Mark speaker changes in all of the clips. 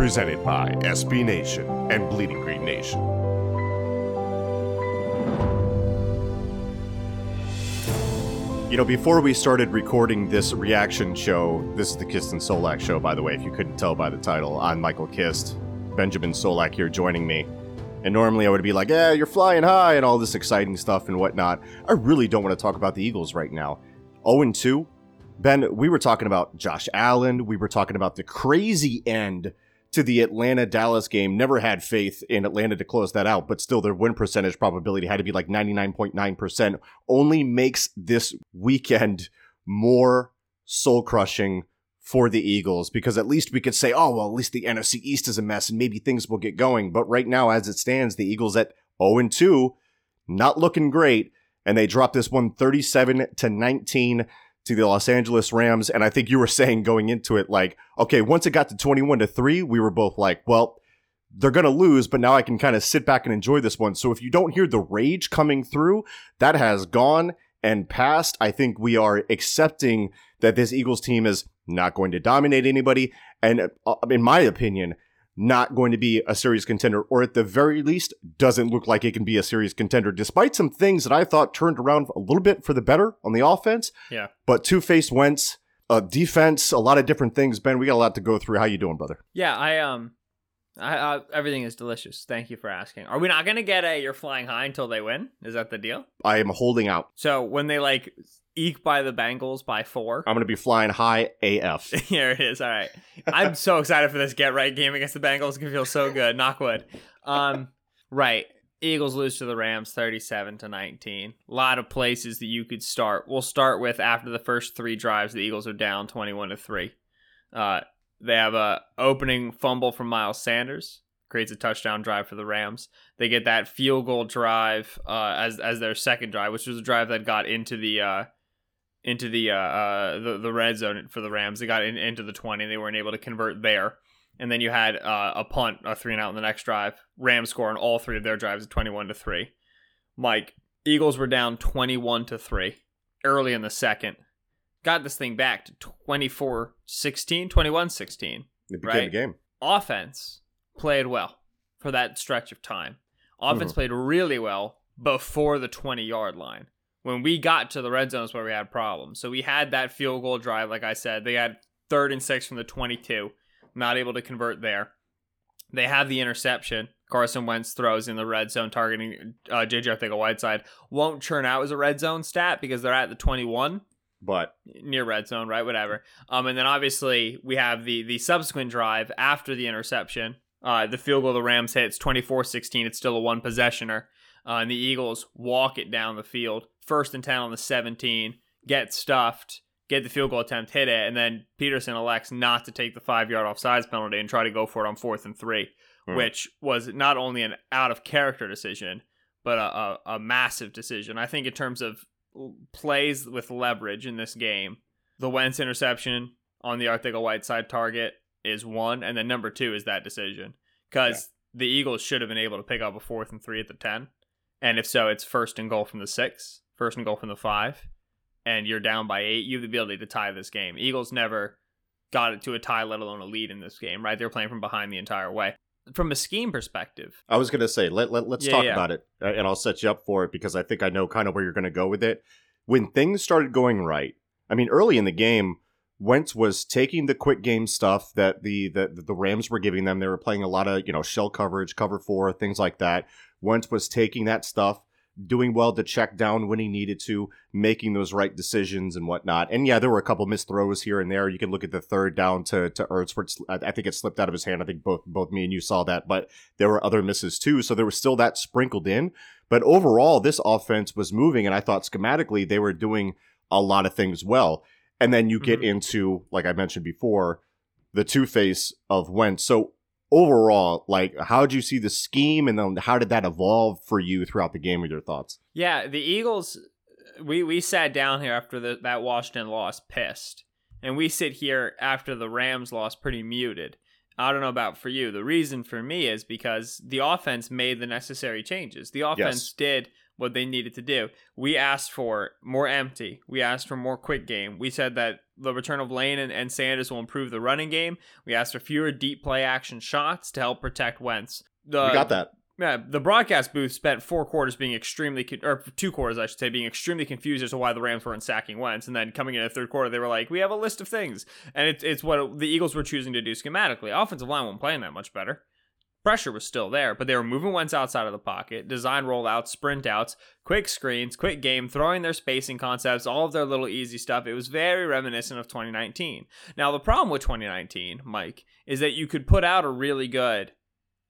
Speaker 1: presented by SB Nation and Bleeding Green Nation. You know, before we started recording this reaction show, this is the Kist and Solak show, by the way, if you couldn't tell by the title. I'm Michael Kist, Benjamin Solak here joining me. And normally I would be like, yeah, you're flying high and all this exciting stuff and whatnot. I really don't want to talk about the Eagles right now. 0 2. Ben, we were talking about Josh Allen. We were talking about the crazy end to the Atlanta Dallas game. Never had faith in Atlanta to close that out, but still their win percentage probability had to be like 99.9%. Only makes this weekend more soul crushing for the Eagles because at least we could say, oh, well, at least the NFC East is a mess and maybe things will get going. But right now, as it stands, the Eagles at 0 2, not looking great. And they dropped this one 37 to 19 to the Los Angeles Rams. And I think you were saying going into it, like, okay, once it got to 21 to 3, we were both like, well, they're going to lose, but now I can kind of sit back and enjoy this one. So if you don't hear the rage coming through, that has gone and passed. I think we are accepting that this Eagles team is not going to dominate anybody. And uh, in my opinion, not going to be a serious contender, or at the very least, doesn't look like it can be a serious contender, despite some things that I thought turned around a little bit for the better on the offense.
Speaker 2: Yeah.
Speaker 1: But two faced Wentz, uh, defense, a lot of different things. Ben, we got a lot to go through. How you doing, brother?
Speaker 2: Yeah, I um, I, I everything is delicious. Thank you for asking. Are we not gonna get a you're flying high until they win? Is that the deal?
Speaker 1: I am holding out.
Speaker 2: So when they like eke by the Bengals by four,
Speaker 1: I'm going to be flying high AF.
Speaker 2: here it is. All right, I'm so excited for this get right game against the Bengals. It's gonna feel so good. Knock wood. Um, right. Eagles lose to the Rams 37 to 19. A lot of places that you could start. We'll start with after the first three drives, the Eagles are down 21 to 3. Uh, they have a opening fumble from Miles Sanders, creates a touchdown drive for the Rams. They get that field goal drive uh, as as their second drive, which was a drive that got into the uh, into the uh, uh, the the red zone for the Rams. They got in, into the 20. They weren't able to convert there. And then you had uh, a punt, a three and out in the next drive. Rams score on all three of their drives at 21 to 3. Mike, Eagles were down 21 to 3 early in the second. Got this thing back to 24 16, 21 16.
Speaker 1: It became
Speaker 2: Right.
Speaker 1: a game.
Speaker 2: Offense played well for that stretch of time. Offense
Speaker 1: Mhm.
Speaker 2: played really well before the 20 yard line. When we got to the red zone is where we had problems. So we had that field goal drive, like I said. They had third and six from the 22, not able to convert there. They have the interception. Carson Wentz throws in the red zone, targeting uh, JJ Arcega-Whiteside. Won't churn out as a red zone stat because they're at the 21
Speaker 1: But
Speaker 2: near red zone, right? Whatever. Um, and then obviously we have the the subsequent drive after the interception. Uh, the field goal the Rams hits 24-16. It's still a one possessioner. Uh, and the Eagles walk it down the field. First and 10 on the 17. Get stuffed. Get the field goal attempt, hit it, and then Pederson elects not to take the five yard offsides penalty and try to go for it on fourth and three,
Speaker 1: Hmm.
Speaker 2: which was not only an out of character decision, but a, a, a massive decision. I think in terms of plays with leverage in this game, the Wentz interception on the Arcega-Whiteside target is one, and then number two is that decision because the Eagles should have been able to pick up a fourth and three at the ten, and if so, it's first and goal from the six, first and goal from the five, and you're down by eight, you have the ability to tie this game. Eagles never got it to a tie, let alone a lead in this game, right? They're playing from behind the entire way. From a scheme perspective,
Speaker 1: I was going to say, let, let, let's
Speaker 2: Yeah,
Speaker 1: talk
Speaker 2: yeah.
Speaker 1: about it, uh, and I'll set you up for it because I think I know kind of where you're going to go with it. When things started going right, I mean, early in the game, Wentz was taking the quick game stuff that the, the the Rams were giving them. They were playing a lot of you know shell coverage, cover four, things like that. Wentz was taking that stuff, doing well to check down when he needed to, making those right decisions and whatnot. And yeah, there were a couple missed throws here and there. You can look at the third down to to Ertz, where I think it slipped out of his hand. I think both both me and you saw that, but there were other misses too. So there was still that sprinkled in. But overall, this offense was moving, and I thought schematically they were doing a lot of things well. And then you get
Speaker 2: Mhm.
Speaker 1: into, like I mentioned before, the two face of Wentz. So overall, like, how did you see the scheme, and then how did that evolve for you throughout the game? With your thoughts?
Speaker 2: Yeah, the Eagles. We we sat down here after the, that Washington loss, pissed, and we sit here after the Rams loss, pretty muted. I don't know about for you. The reason for me is because the offense made the necessary changes. The offense
Speaker 1: Yes.
Speaker 2: did what they needed to do. We asked for more empty. We asked for more quick game. We said that the return of Lane and, and Sanders will improve the running game. We asked for fewer deep play action shots to help protect Wentz. The,
Speaker 1: we got that.
Speaker 2: yeah, the broadcast booth spent four quarters being extremely, con- or two quarters, I should say, being extremely confused as to why the Rams weren't sacking Wentz. And then coming in the third quarter, they were like, "We have a list of things," and it's it's what the Eagles were choosing to do schematically. Offensive line wasn't playing that much better. Pressure was still there, but they were moving Wentz outside of the pocket, design rollouts, sprint outs, quick screens, quick game, throwing their spacing concepts, all of their little easy stuff. It was very reminiscent of 2019. Now, the problem with 2019, Mike, is that you could put out a really good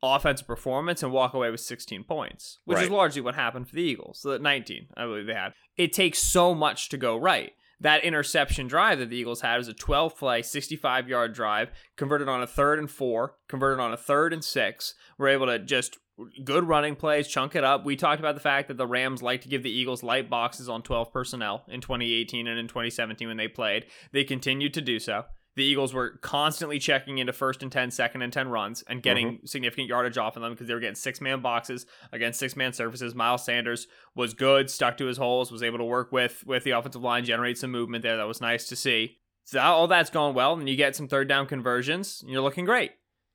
Speaker 2: offensive performance and walk away with 16 points, which is largely what happened for the Eagles. The 19, I believe they had. It takes so much to go right. That interception drive that the Eagles had was a 12 play, 65 yard drive, converted on a third and four, converted on a third and six. We're able to just good running plays, chunk it up. We talked about the fact that the Rams like to give the Eagles light boxes on 12 personnel in 2018 and in 2017 when they played. They continued to do so. The Eagles were constantly checking into first and 10, second and 10 runs and getting mm-hmm. significant yardage off of them because they were getting six man boxes against six man surfaces. Miles Sanders was good, stuck to his holes, was able to work with with the offensive line, generate some movement there. That was nice to see. So all that's going well, and you get some third down conversions, and you're looking great.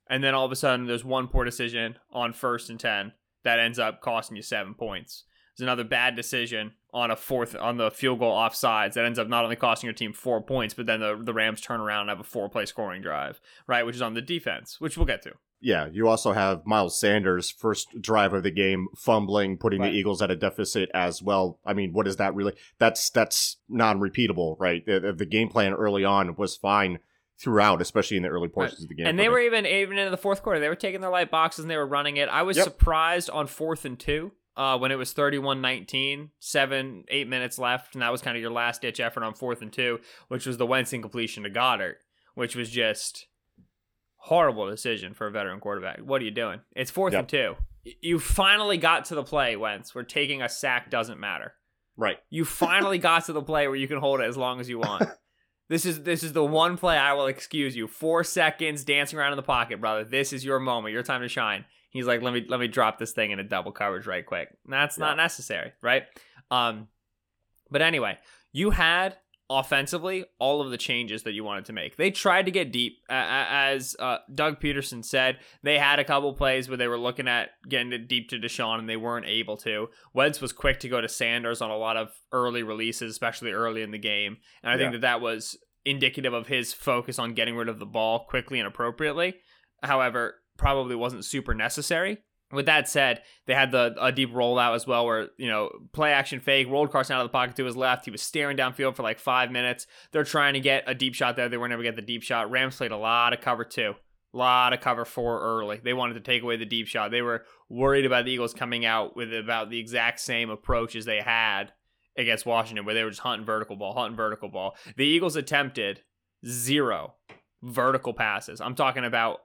Speaker 2: And then all of a sudden, there's one poor decision on first and 10 that ends up costing you seven points. There's another bad decision on a fourth on the field goal offsides that ends up not only costing your team four points, but then the, the Rams turn around and have a four play scoring drive, right? Which is on the defense, which we'll get to.
Speaker 1: Yeah, you also have Miles Sanders first drive of the game fumbling, putting
Speaker 2: Right.
Speaker 1: the Eagles at a deficit as well. I mean, what is that really? That's that's non-repeatable, right? The, the game plan early on was fine throughout, especially in the early portions of the game.
Speaker 2: And they were even even into the fourth quarter. They were taking their light boxes and they were running it. I was
Speaker 1: Yep.
Speaker 2: surprised on fourth and two uh, when it was 31-19, seven, eight minutes left, and that was kind of your last ditch effort on fourth and two, which was the Wentz incompletion to Goddard, which was just horrible decision for a veteran quarterback. What are you doing? It's fourth
Speaker 1: Yep.
Speaker 2: and two. You finally got to the play, Wentz, where taking a sack doesn't matter.
Speaker 1: right.
Speaker 2: You finally got to the play where you can hold it as long as you want. This is this is the one play I will excuse you. Four seconds dancing around in the pocket, brother. This is your moment, your time to shine. He's like, let me let me drop this thing in a double coverage right quick. That's not necessary, right? Um, but anyway, you had offensively all of the changes that you wanted to make. They tried to get deep, uh, as uh, Doug Pederson said. They had a couple plays where they were looking at getting it deep to DeSean, and they weren't able to. Wentz was quick to go to Sanders on a lot of early releases, especially early in the game, and I think that that was indicative of his focus on getting rid of the ball quickly and appropriately. However, probably wasn't super necessary. With that said, they had the a deep rollout as well, where you know play action fake rolled Carson out of the pocket to his left. He was staring downfield for like five minutes. They're trying to get a deep shot there. They were never get the deep shot. Rams played a lot of cover two, a lot of cover four early. They wanted to take away the deep shot. They were worried about the Eagles coming out with about the exact same approach as they had against Washington, where they were just hunting vertical ball, hunting vertical ball. The Eagles attempted zero vertical passes. I'm talking about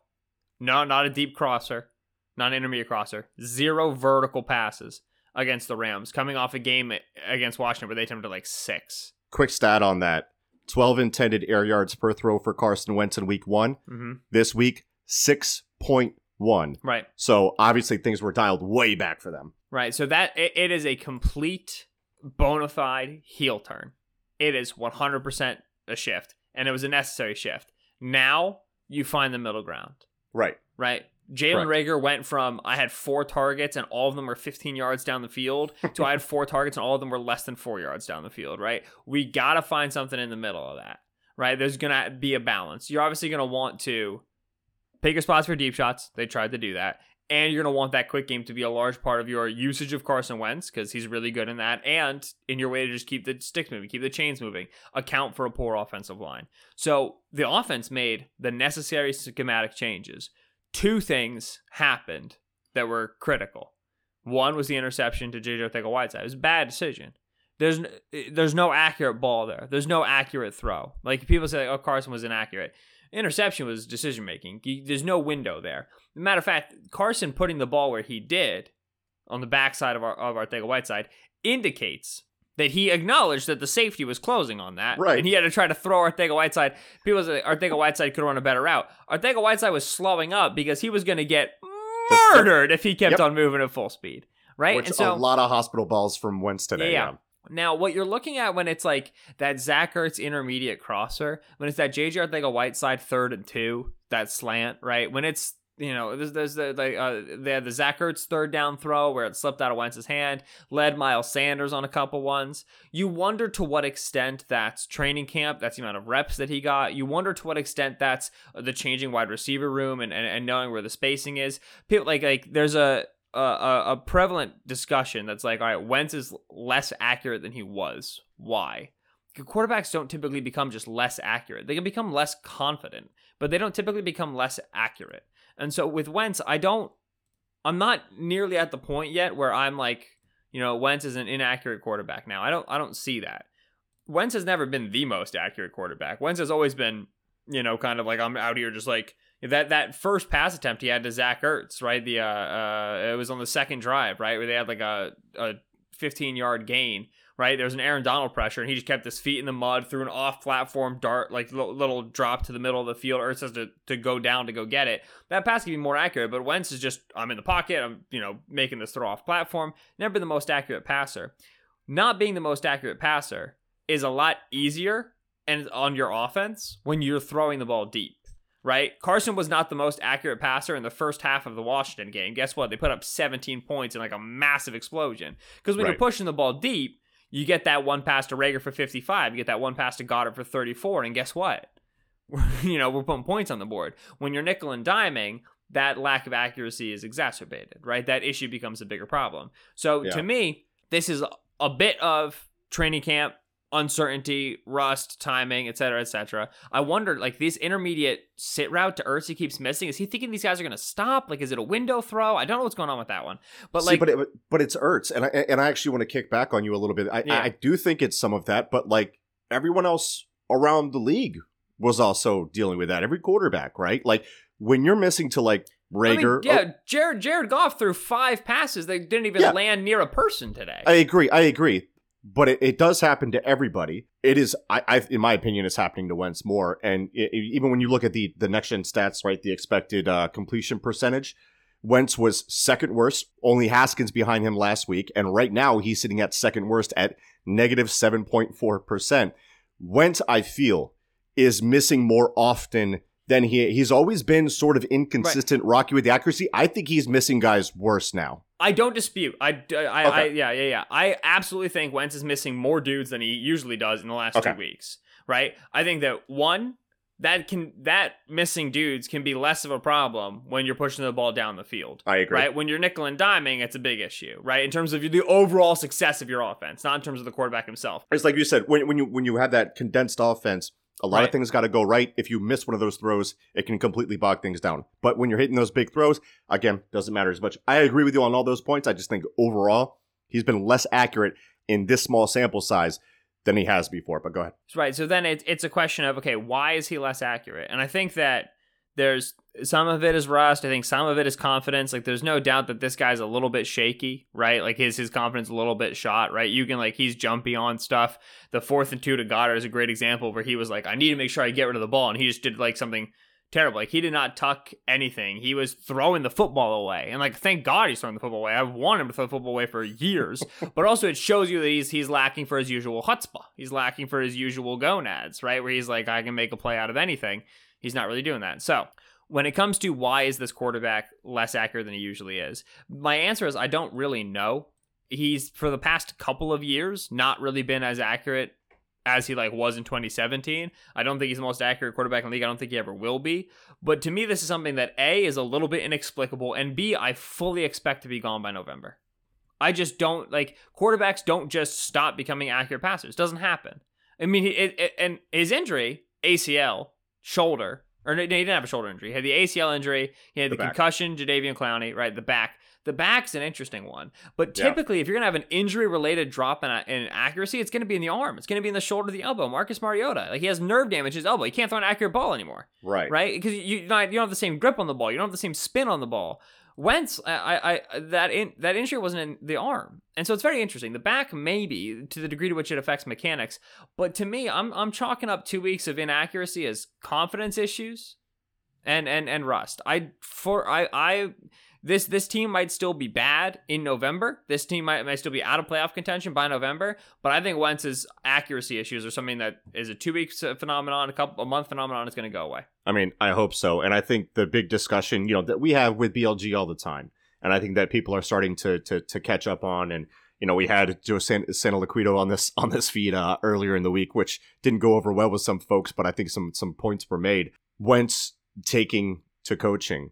Speaker 2: no, not a deep crosser, not an intermediate crosser, zero vertical passes against the Rams, coming off a game against Washington where they attempted like six.
Speaker 1: Quick stat on that: twelve intended air yards per throw for Carson Wentz in Week One.
Speaker 2: Mm-hmm.
Speaker 1: This week, six point one.
Speaker 2: Right,
Speaker 1: So obviously things were dialed way back for them.
Speaker 2: right. So that it, it is a complete bona fide heel turn. It is 100% a shift, and it was a necessary shift. Now you find the middle ground,
Speaker 1: Right.
Speaker 2: right? Jalen Reagor went from I had four targets and all of them were 15 yards down the field to I had four targets and all of them were less than four yards down the field, right? We got to find something in the middle of that, right? There's going to be a balance. You're obviously going to want to pick your spots for deep shots. They tried to do that. And you're going to want that quick game to be a large part of your usage of Carson Wentz because he's really good in that. And in your way to just keep the sticks moving, keep the chains moving, account for a poor offensive line. So the offense made the necessary schematic changes. Two things happened that were critical. One was the interception to JJ Arcega-Whiteside. It was a bad decision. There's n- eh, there's no accurate ball there. There's no accurate throw. Like people say, oh Carson was inaccurate. Interception was decision making. There's no window there. Matter of fact, Carson putting the ball where he did on the backside of our of Arcega-Whiteside indicates that he acknowledged that the safety was closing on that.
Speaker 1: Right.
Speaker 2: And he had to try to throw Arcega-Whiteside. People say Arcega-Whiteside could run a better route. Arcega-Whiteside was slowing up because he was going to get murdered if he kept
Speaker 1: Yep.
Speaker 2: on moving at full speed. Right.
Speaker 1: Which
Speaker 2: and so
Speaker 1: a lot of hospital balls from Wentz today.
Speaker 2: Yeah.
Speaker 1: Yeah.
Speaker 2: Now, what you're looking at when it's like that Zach Ertz intermediate crosser, when it's that JJ Arcega-Whiteside third and two, that slant, right? When it's you know, there's, there's the like uh, they had the Zach Ertz third down throw where it slipped out of Wentz's hand, led Miles Sanders on a couple ones. You wonder to what extent that's training camp, that's the amount of reps that he got. You wonder to what extent that's the changing wide receiver room and, and, and knowing where the spacing is. People like like there's a a, a prevalent discussion that's like, all right, Wentz is less accurate than he was. Why? Quarterbacks don't typically become just less accurate. They can become less confident, but they don't typically become less accurate. And so with Wentz, I don't, I'm not nearly at the point yet where I'm like, you know, Wentz is an inaccurate quarterback now. I don't, I don't see that. Wentz has never been the most accurate quarterback. Wentz has always been, you know, kind of like I'm out here just like that that first pass attempt he had to Zach Ertz, right? The uh, uh it was on the second drive, right, where they had like a a 15 yard gain, right? There was an Aaron Donald pressure, and he just kept his feet in the mud, threw an off platform dart, like little, little drop to the middle of the field. Ertz has to, to go down to go get it. That pass could be more accurate, but Wentz is just, I'm in the pocket, I'm, you know, making this throw off platform. Never been the most accurate passer. Not being the most accurate passer is a lot easier and on your offense when you're throwing the ball deep. Right? Carson was not the most accurate passer in the first half of the Washington game. Guess what? They put up 17 points in like a massive explosion. Because when
Speaker 1: Right.
Speaker 2: you're pushing the ball deep, you get that one pass to Reagor for 55, you get that one pass to Goddard for 34, and guess what? you know, we're putting points on the board. When you're nickel and diming, that lack of accuracy is exacerbated, right? That issue becomes a bigger problem. So
Speaker 1: Yeah.
Speaker 2: to me, this is a bit of training camp uncertainty, rust, timing, et cetera, et cetera. I wonder, like, this intermediate sit route to Ertz he keeps missing. Is he thinking these guys are going to stop? Like, is it a window throw? I don't know what's going on with that one. But,
Speaker 1: See,
Speaker 2: like,
Speaker 1: but it, but it's Ertz, and I and I actually want to kick back on you a little bit. I,
Speaker 2: Yeah.
Speaker 1: I do think it's some of that, but like everyone else around the league was also dealing with that. Every quarterback, right? Like when you're missing to like
Speaker 2: I mean,
Speaker 1: Reagor.
Speaker 2: yeah, oh Jared Jared Goff threw five passes that didn't even
Speaker 1: Yeah.
Speaker 2: land near a person today.
Speaker 1: I agree. I agree. But it, it does happen to everybody. It is, I, I, in my opinion, it's happening to Wentz more. And i i- even when you look at the the next gen stats, right, the expected uh, completion percentage, Wentz was second worst. Only Haskins behind him last week, and right now he's sitting at second worst at negative seven point four percent. Wentz, I feel, is missing more often than he. He's always been sort of inconsistent, rocky with the accuracy. I think he's missing guys worse now.
Speaker 2: I don't dispute. I, I, I, I- yeah, yeah, yeah. I absolutely think Wentz is missing more dudes than he usually does in the last
Speaker 1: Okay.
Speaker 2: two weeks. Right? I think that one that can that missing dudes can be less of a problem when you're pushing the ball down the field.
Speaker 1: I agree.
Speaker 2: Right? When you're nickel and diming, it's a big issue, right? In terms of the overall success of your offense, not in terms of the quarterback himself.
Speaker 1: It's like you said, when, when you when you have that condensed offense, a lot
Speaker 2: Right.
Speaker 1: of things got to go right. If you miss one of those throws, it can completely bog things down. But when you're hitting those big throws, again, doesn't matter as much. I agree with you on all those points. I just think overall, he's been less accurate in this small sample size than he has before. But go ahead.
Speaker 2: Right. So then it, it's a question of okay, why is he less accurate? And I think that there's some of it is rust. I think some of it is confidence. Like there's no doubt that this guy's a little bit shaky, right? Like his his confidence a little bit shot, right? You can like he's jumpy on stuff. The fourth and two to Goddard is a great example where he was like, I need to make sure I get rid of the ball, and he just did like something terrible. Like he did not tuck anything. He was throwing the football away, and like thank God he's throwing the football away. I've wanted him to throw the football away for years, but also it shows you that he's he's lacking for his usual chutzpah. He's lacking for his usual gonads, right? Where he's like, I can make a play out of anything. He's not really doing that. So when it comes to why is this quarterback less accurate than he usually is, my answer is I don't really know. He's for the past couple of years not really been as accurate as he like was in 2017. I don't think he's the most accurate quarterback in the league. I don't think he ever will be. But to me, this is something that A is a little bit inexplicable, and B, I fully expect to be gone by November. I just don't like quarterbacks don't just stop becoming accurate passers. It doesn't happen. I mean, it, it, and his injury, ACL, shoulder, or no, he didn't have a shoulder injury. He had the ACL injury. He had the,
Speaker 1: The
Speaker 2: concussion, Jadeveon Clowney, right? The back. The back's an interesting one. But
Speaker 1: Yeah.
Speaker 2: typically, if you're going to have an injury related drop in, in accuracy, it's going to be in the arm. It's going to be in the shoulder, the elbow. Marcus Mariota, like he has nerve damage in his elbow. He can't throw an accurate ball anymore,
Speaker 1: Right.
Speaker 2: right? Because you, you don't have the same grip on the ball. You don't have the same spin on the ball. Wentz, I, I, that in, that injury wasn't in the arm, and so it's very interesting. The back, maybe to the degree to which it affects mechanics, but to me, I'm I'm chalking up two weeks of inaccuracy as confidence issues, and and and rust. I for I I this this team might still be bad in November. This team might might still be out of playoff contention by November. But I think Wentz's accuracy issues are something that is a two week phenomenon, a couple a month phenomenon. is going to go away.
Speaker 1: I mean, I hope so. And I think the big discussion, you know, that we have with BLG all the time, and I think that people are starting to to, to catch up on. And you know, we had Joe San- Santoliquito on this on this feed uh, earlier in the week, which didn't go over well with some folks, but I think some some points were made. Wentz taking to coaching,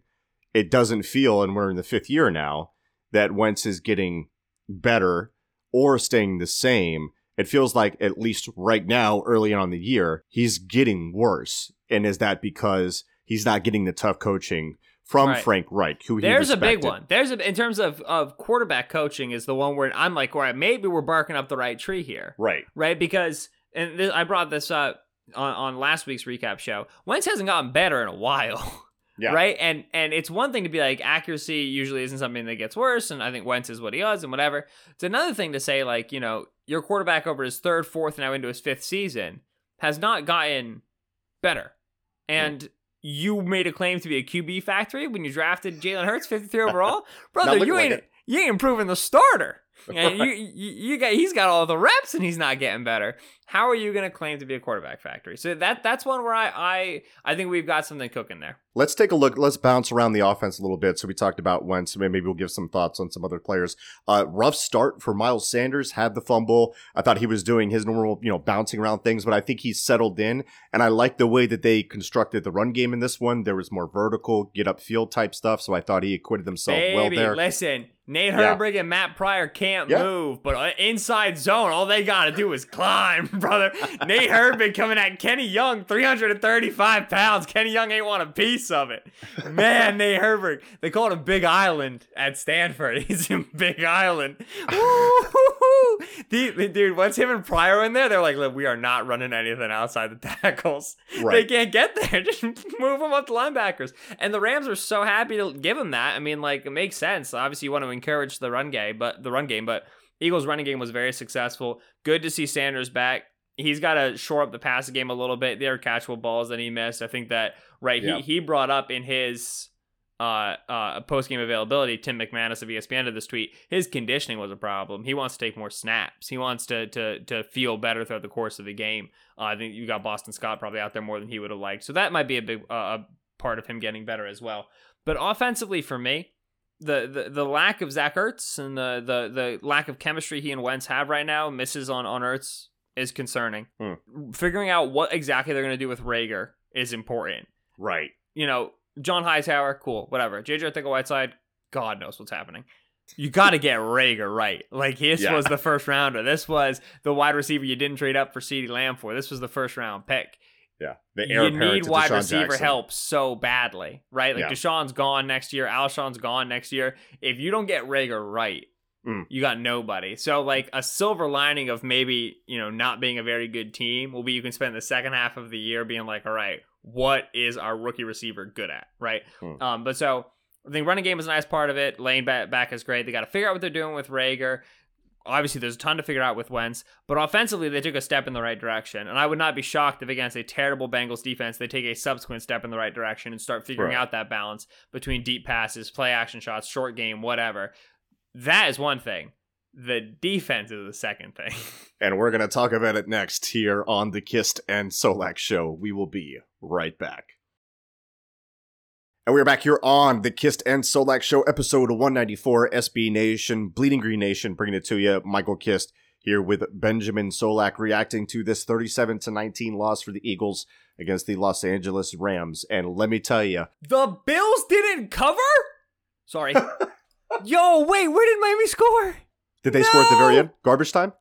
Speaker 1: it doesn't feel, and we're in the fifth year now, that Wentz is getting better or staying the same. It feels like at least right now, early on in the year, he's getting worse. And is that because he's not getting the tough coaching from
Speaker 2: Right.
Speaker 1: Frank Reich, who he
Speaker 2: There's a big one. There's a in terms of of quarterback coaching is the one where I'm like, all right, maybe we're barking up the right tree here.
Speaker 1: Right.
Speaker 2: right? Because and this, I brought this up on, on last week's recap show. Wentz hasn't gotten better in a while,
Speaker 1: Yeah.
Speaker 2: right? And and it's one thing to be like accuracy usually isn't something that gets worse, and I think Wentz is what he does and whatever. It's another thing to say like you know your quarterback over his third, fourth, now into his fifth season has not gotten better, and. You made a claim to be a QB factory when you drafted Jalen Hurts 53 overall, brother. You ain't
Speaker 1: it.
Speaker 2: you ain't improving the starter. And you, you, you got he's got all the reps and he's not getting better. How are you going to claim to be a quarterback factory? So that that's one where I I I think we've got something cooking there.
Speaker 1: Let's take a look. Let's bounce around the offense a little bit. So we talked about Wentz. Maybe we'll give some thoughts on some other players. Uh, rough start for Miles Sanders. Had the fumble. I thought he was doing his normal, you know, bouncing around things, but I think he's settled in. And I like the way that they constructed the run game in this one. There was more vertical, get up field type stuff. So I thought he acquitted himself well there.
Speaker 2: listen, Nate
Speaker 1: Yeah.
Speaker 2: And Matt Pryor can't
Speaker 1: Yeah.
Speaker 2: move, but uh, inside zone, all they got to do is climb, brother. Nate Herbig coming at Kenny Young, 335 pounds. Kenny Young ain't want a piece of it. Man, Nate Herbig. They called him Big Island at Stanford. He's in Big Island. Dude, once him and Pryor in there, they're like, look, we are not running anything outside the tackles. They can't get there. Just move them up to linebackers. And the Rams are so happy to give him that. I mean, like, it makes sense. Obviously, you want to encourage the run game, but the run game, but Eagles running game was very successful. Good to see Sanders back. He's got to shore up the passing game a little bit. There are catchable balls that he missed. I think that right.
Speaker 1: Yeah.
Speaker 2: He he brought up in his uh uh post game availability. Tim McManus of ESPN did this tweet. His conditioning was a problem. He wants to take more snaps. He wants to to to feel better throughout the course of the game. Uh, I think you got Boston Scott probably out there more than he would have liked. So that might be a big uh, a part of him getting better as well. But offensively for me, the, the the lack of Zach Ertz and the, the the lack of chemistry he and Wentz have right now, misses on on Ertz is concerning.
Speaker 1: Hmm.
Speaker 2: Figuring out what exactly they're going to do with Reagor is important.
Speaker 1: right.
Speaker 2: You know, John Hightower, cool, whatever. JJ Arcega-Whiteside, God knows what's happening. You got to get Reagor right. Like this
Speaker 1: Yeah.
Speaker 2: was the first rounder. This was the wide receiver you didn't trade up for CeeDee Lamb for. This was the first round pick
Speaker 1: Yeah. The heir
Speaker 2: you need
Speaker 1: to
Speaker 2: wide
Speaker 1: DeSean
Speaker 2: receiver
Speaker 1: Jackson.
Speaker 2: help so badly, right? Like
Speaker 1: Yeah.
Speaker 2: DeSean's gone next year, Alshon's gone next year. If you don't get Reagor right,
Speaker 1: Mm.
Speaker 2: you got nobody. So like a silver lining of maybe, you know, not being a very good team will be you can spend the second half of the year being like, all right, what is our rookie receiver good at, right?
Speaker 1: Hmm.
Speaker 2: Um, but so I think running game is a nice part of it. Lane back, back is great. They got to figure out what they're doing with Reagor. Obviously there's a ton to figure out with Wentz, but offensively they took a step in the right direction. And I would not be shocked if against a terrible Bengals defense they take a subsequent step in the right direction and start figuring
Speaker 1: Right.
Speaker 2: out that balance between deep passes, play action shots, short game, whatever. That is one thing. The defense is the second thing.
Speaker 1: And we're going to talk about it next here on the Kist and Solak show. We will be right back. And we're back here on the Kist and Solak show, episode 194, SB Nation, Bleeding Green Nation, bringing it to you. Michael Kist here with Benjamin Solak reacting to this 37 to 19 loss for the Eagles against the Los Angeles Rams. And let me tell you,
Speaker 2: the Bills didn't cover? Sorry. Yo, wait, where did Miami score?
Speaker 1: did they score at the very end? Garbage time?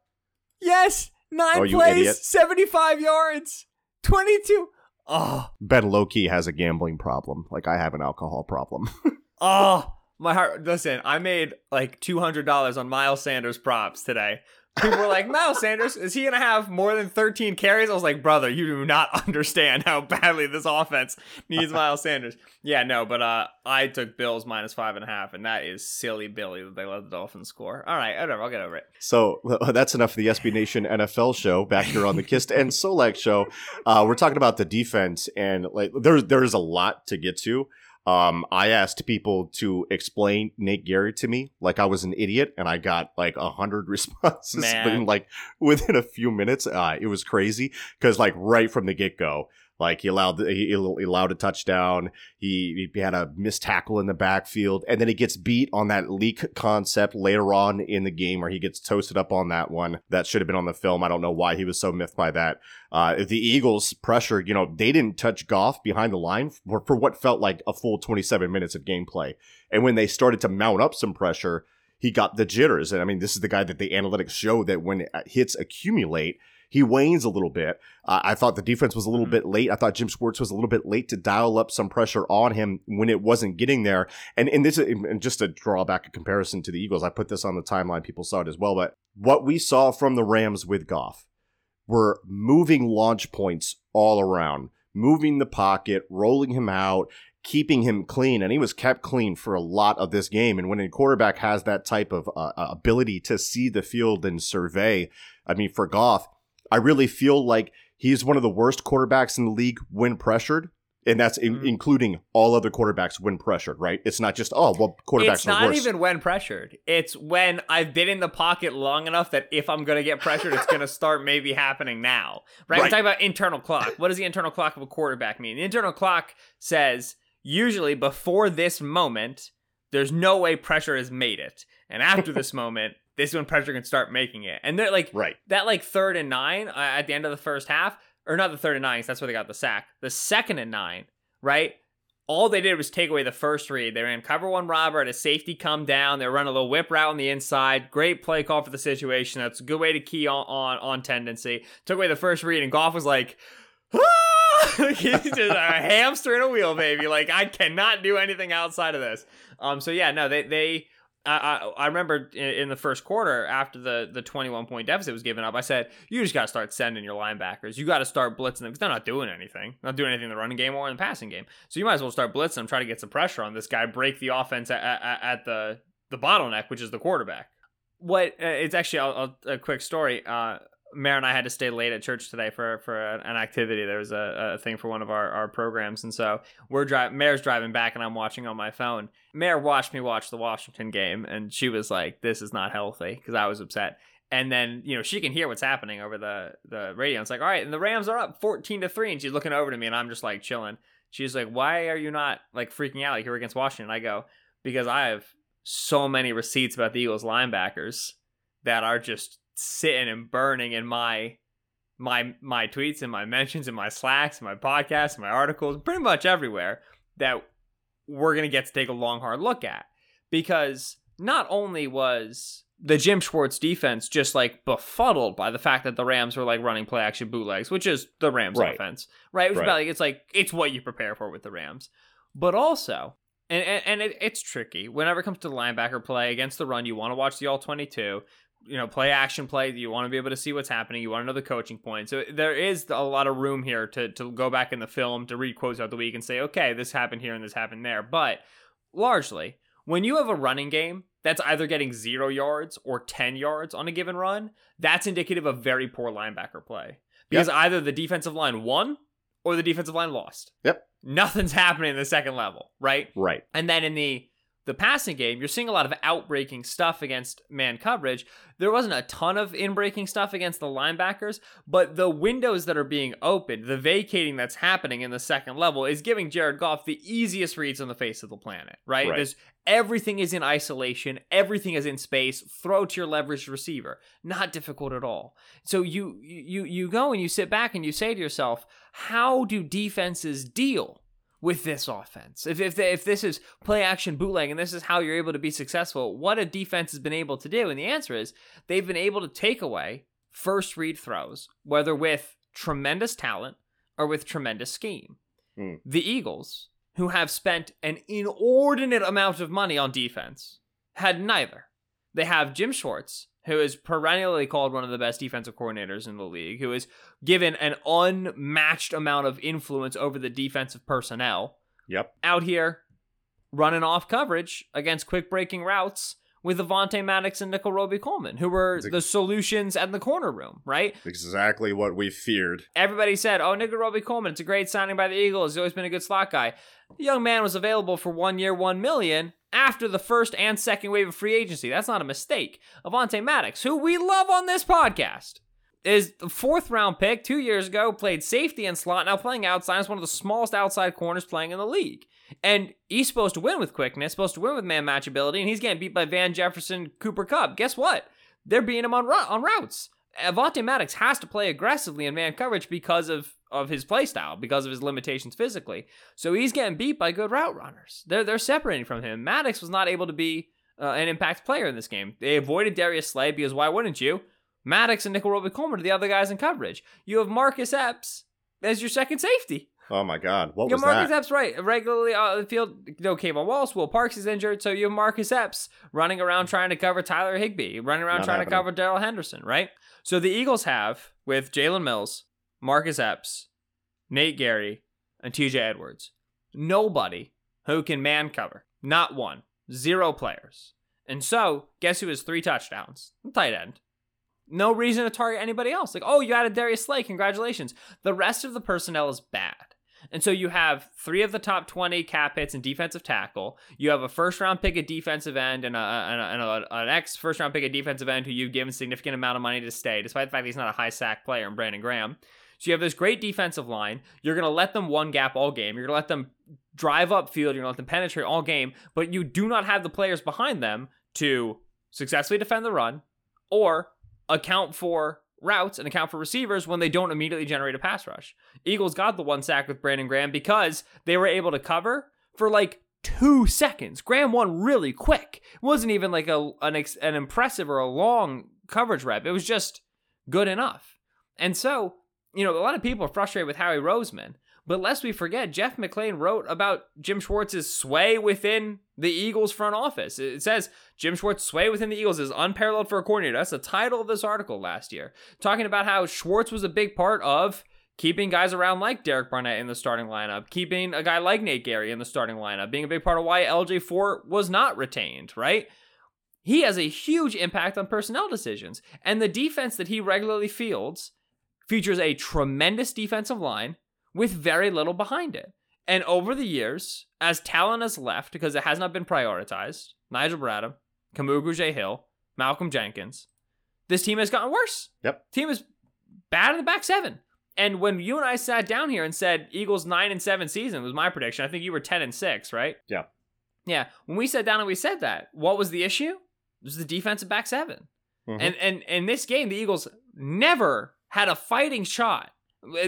Speaker 2: Yes, nine
Speaker 1: Oh,
Speaker 2: plays,
Speaker 1: idiot.
Speaker 2: 75 yards, 22. Oh,
Speaker 1: Ben Loki has a gambling problem, like I have an alcohol problem.
Speaker 2: oh, my heart. Listen, I made like $200 on Miles Sanders props today. People were like, Miles Sanders, is he going to have more than 13 carries? I was like, brother, you do not understand how badly this offense needs Miles Sanders. Yeah, no, but uh, I took Bills minus five and a half, and that is silly Billy that they let the Dolphins score. All right, whatever, I'll get over it.
Speaker 1: So that's enough for the SB Nation NFL show. Back here on the Kist and Solak show, uh, we're talking about the defense, and like there's there's a lot to get to. Um, I asked people to explain Nate Gerry to me like I was an idiot, and I got like a hundred responses in like within a few minutes. Uh, it was crazy because like right from the get go. Like he allowed he he allowed a touchdown. He he had a missed tackle in the backfield, and then he gets beat on that leak concept later on in the game, where he gets toasted up on that one. That should have been on the film. I don't know why he was so miffed by that. Uh, the Eagles pressure, you know, they didn't touch Goff behind the line for, for what felt like a full 27 minutes of gameplay, and when they started to mount up some pressure, he got the jitters. And I mean, this is the guy that the analytics show that when hits accumulate. He wanes a little bit. Uh, I thought the defense was a little
Speaker 2: Mhm.
Speaker 1: bit late. I thought Jim Schwartz was a little bit late to dial up some pressure on him when it wasn't getting there. And and this and just to draw back a comparison to the Eagles, I put this on the timeline. People saw it as well. But what we saw from the Rams with Goff were moving launch points all around, moving the pocket, rolling him out, keeping him clean, and he was kept clean for a lot of this game. And when a quarterback has that type of uh, ability to see the field and survey, I mean, for Goff, I really feel like he's one of the worst quarterbacks in the league when pressured. And that's in-
Speaker 2: Mhm.
Speaker 1: including all other quarterbacks when pressured, right? It's not just oh well, quarterbacks
Speaker 2: it's not even when pressured. It's when I've been in the pocket long enough that if I'm gonna get pressured, it's gonna start maybe happening now. Right?
Speaker 1: Right.
Speaker 2: We're talking about internal clock. What does the internal clock of a quarterback mean? The internal clock says usually before this moment, there's no way pressure has made it. And after this moment, this is when pressure can start making it. And they're like
Speaker 1: right.
Speaker 2: that like third and nine uh, at the end of the first half, or not the third and nine, that's where they got the sack. The second and nine, right? All they did was take away the first read. They ran cover one robber at a safety come down. They run a little whip route on the inside. Great play call for the situation. That's a good way to key on on, on tendency. Took away the first read, and Goff was like, ah! he's just a hamster in a wheel, baby. Like I cannot do anything outside of this. Um. So yeah, no, they they. I, I remember in, the first quarter after the the 21 point deficit was given up, I said you just got to start sending your linebackers. You got to start blitzing them because they're not doing anything, not doing anything in the running game or in the passing game. So you might as well start blitzing them, try to get some pressure on this guy, break the offense at, at, at the the bottleneck, which is the quarterback. What uh, it's actually I'll, I'll, a quick story. Uh, Mare and I had to stay late at church today for for an activity. There was a, a thing for one of our, our programs, and so we're driving. Mare's driving back, and I'm watching on my phone. Mare watched me watch the Washington game, and she was like, "This is not healthy," because I was upset. And then you know she can hear what's happening over the the radio. It's like, all right, and the Rams are up 14 to three, and she's looking over to me, and I'm just like chilling. She's like, "Why are you not like freaking out like you're against Washington?" I go, "Because I have so many receipts about the Eagles linebackers that are just sitting and burning in my my my tweets and my mentions and my slacks and my podcasts and my articles pretty much everywhere that we're going to get to take a long hard look at because not only was the Jim Schwartz defense just like befuddled by the fact that the Rams were like running play action bootlegs, which is the Rams
Speaker 1: Right.
Speaker 2: offense, right? Is
Speaker 1: Right.
Speaker 2: about, like it's like it's what you prepare for with the Rams, but also. And, and, and it, it's tricky. Whenever it comes to linebacker play against the run, you want to watch the all 22 you know, play action play. You want to be able to see what's happening. You want to know the coaching point. So there is a lot of room here to to go back in the film to read quotes out the week and say, okay, this happened here and this happened there. But largely, when you have a running game that's either getting zero yards or 10 yards on a given run, that's indicative of very poor linebacker play. Because either the defensive line won or the defensive line lost.
Speaker 1: Yep.
Speaker 2: Nothing's happening in the second level, right?
Speaker 1: Right.
Speaker 2: And then in the the passing game, you're seeing a lot of outbreaking stuff against man coverage. There wasn't a ton of inbreaking stuff against the linebackers, but the windows that are being opened, the vacating that's happening in the second level is giving Jared Goff the easiest reads on the face of the planet, right?
Speaker 1: Right.
Speaker 2: There's everything is in isolation, everything is in space, throw to your leveraged receiver. Not difficult at all. So you you you go and you sit back and you say to yourself, how do defenses deal with this offense. If if, they, if this is play action bootleg and this is how you're able to be successful, what a defense has been able to do, and the answer is they've been able to take away first read throws, whether with tremendous talent or with tremendous scheme.
Speaker 1: Hmm.
Speaker 2: The Eagles, who have spent an inordinate amount of money on defense, had neither. They have Jim Schwartz, who is perennially called one of the best defensive coordinators in the league, who is given an unmatched amount of influence over the defensive personnel,
Speaker 1: Yep.
Speaker 2: out here running off coverage against quick breaking routes with Avonte Maddox and Nickell Robey-Coleman, who were the solutions at the corner room, right?
Speaker 1: Exactly what we feared.
Speaker 2: Everybody said, "Oh, Nickell Robey-Coleman, it's a great signing by the Eagles. He's always been a good slot guy." The young man was available for one year, one million after the first and second wave of free agency. That's not a mistake. Avonte Maddox, who we love on this podcast, is the fourth round pick two years ago. Played safety and slot, now playing outside. Is one of the smallest outside corners playing in the league. And he's supposed to win with quickness, supposed to win with man matchability, and he's getting beat by Van Jefferson, Cooper Kupp. Guess what? They're beating him on on routes. Avonte Maddox has to play aggressively in man coverage because of of his play style, because of his limitations physically. So he's getting beat by good route runners. They're they're separating from him. Maddox was not able to be uh, an impact player in this game. They avoided Darius Slay because why wouldn't you? Maddox and Nickell Robey-Coleman are the other guys in coverage. You have Marcus Epps as your second safety.
Speaker 1: Oh my God. What
Speaker 2: You
Speaker 1: was
Speaker 2: Marcus
Speaker 1: that?
Speaker 2: Epps right regularly on the field. No, K'Von Wallace, Will Parks is injured, so you have Marcus Epps running around trying to cover Tyler Higbee, running around
Speaker 1: Not
Speaker 2: trying
Speaker 1: happening.
Speaker 2: to cover Darrell Henderson, right? So the Eagles have with Jalen Mills, Marcus Epps, Nate Gerry, and TJ Edwards. Nobody who can man cover. Not one. Zero players. And so, guess who has three touchdowns? Tight end. No reason to target anybody else. Like, oh, you added Darius Slay. Congratulations. The rest of the personnel is bad. And so you have three of the top 20 cap hits in defensive tackle. You have a first round pick at defensive end and, a, and, a, and a, an ex first round pick at defensive end who you've given significant amount of money to stay, despite the fact he's not a high sack player in Brandon Graham. So you have this great defensive line. You're going to let them one gap all game. You're going to let them drive up field. You're going to let them penetrate all game. But you do not have the players behind them to successfully defend the run or account for routes and account for receivers when they don't immediately generate a pass rush. Eagles got the one sack with Brandon Graham because they were able to cover for like two seconds. Graham won really quick. It wasn't even like a an, an impressive or a long coverage rep. It was just good enough. And so, you know, a lot of people are frustrated with Howie Roseman. But lest we forget, Jeff McLane wrote about Jim Schwartz's sway within the Eagles front office. It says Jim Schwartz sway within the Eagles is unparalleled for a coordinator. That's the title of this article last year. Talking about how Schwartz was a big part of keeping guys around like Derek Barnett in the starting lineup, keeping a guy like Nate Gerry in the starting lineup, being a big part of why LJ Fort was not retained, right? He has a huge impact on personnel decisions. And the defense that he regularly fields features a tremendous defensive line with very little behind it. And over the years, as talent has left because it has not been prioritized, Nigel Bradham, Kamu Grugier-Hill, Malcolm Jenkins, this team has gotten worse.
Speaker 1: Yep.
Speaker 2: Team is bad in the back seven. And when you and I sat down here and said Eagles nine and seven season was my prediction, I think you were ten and six, right?
Speaker 1: Yeah.
Speaker 2: Yeah. When we sat down and we said that, what was the issue? It was the defensive back 7
Speaker 1: Mhm.
Speaker 2: And and in this game, the Eagles never had a fighting shot.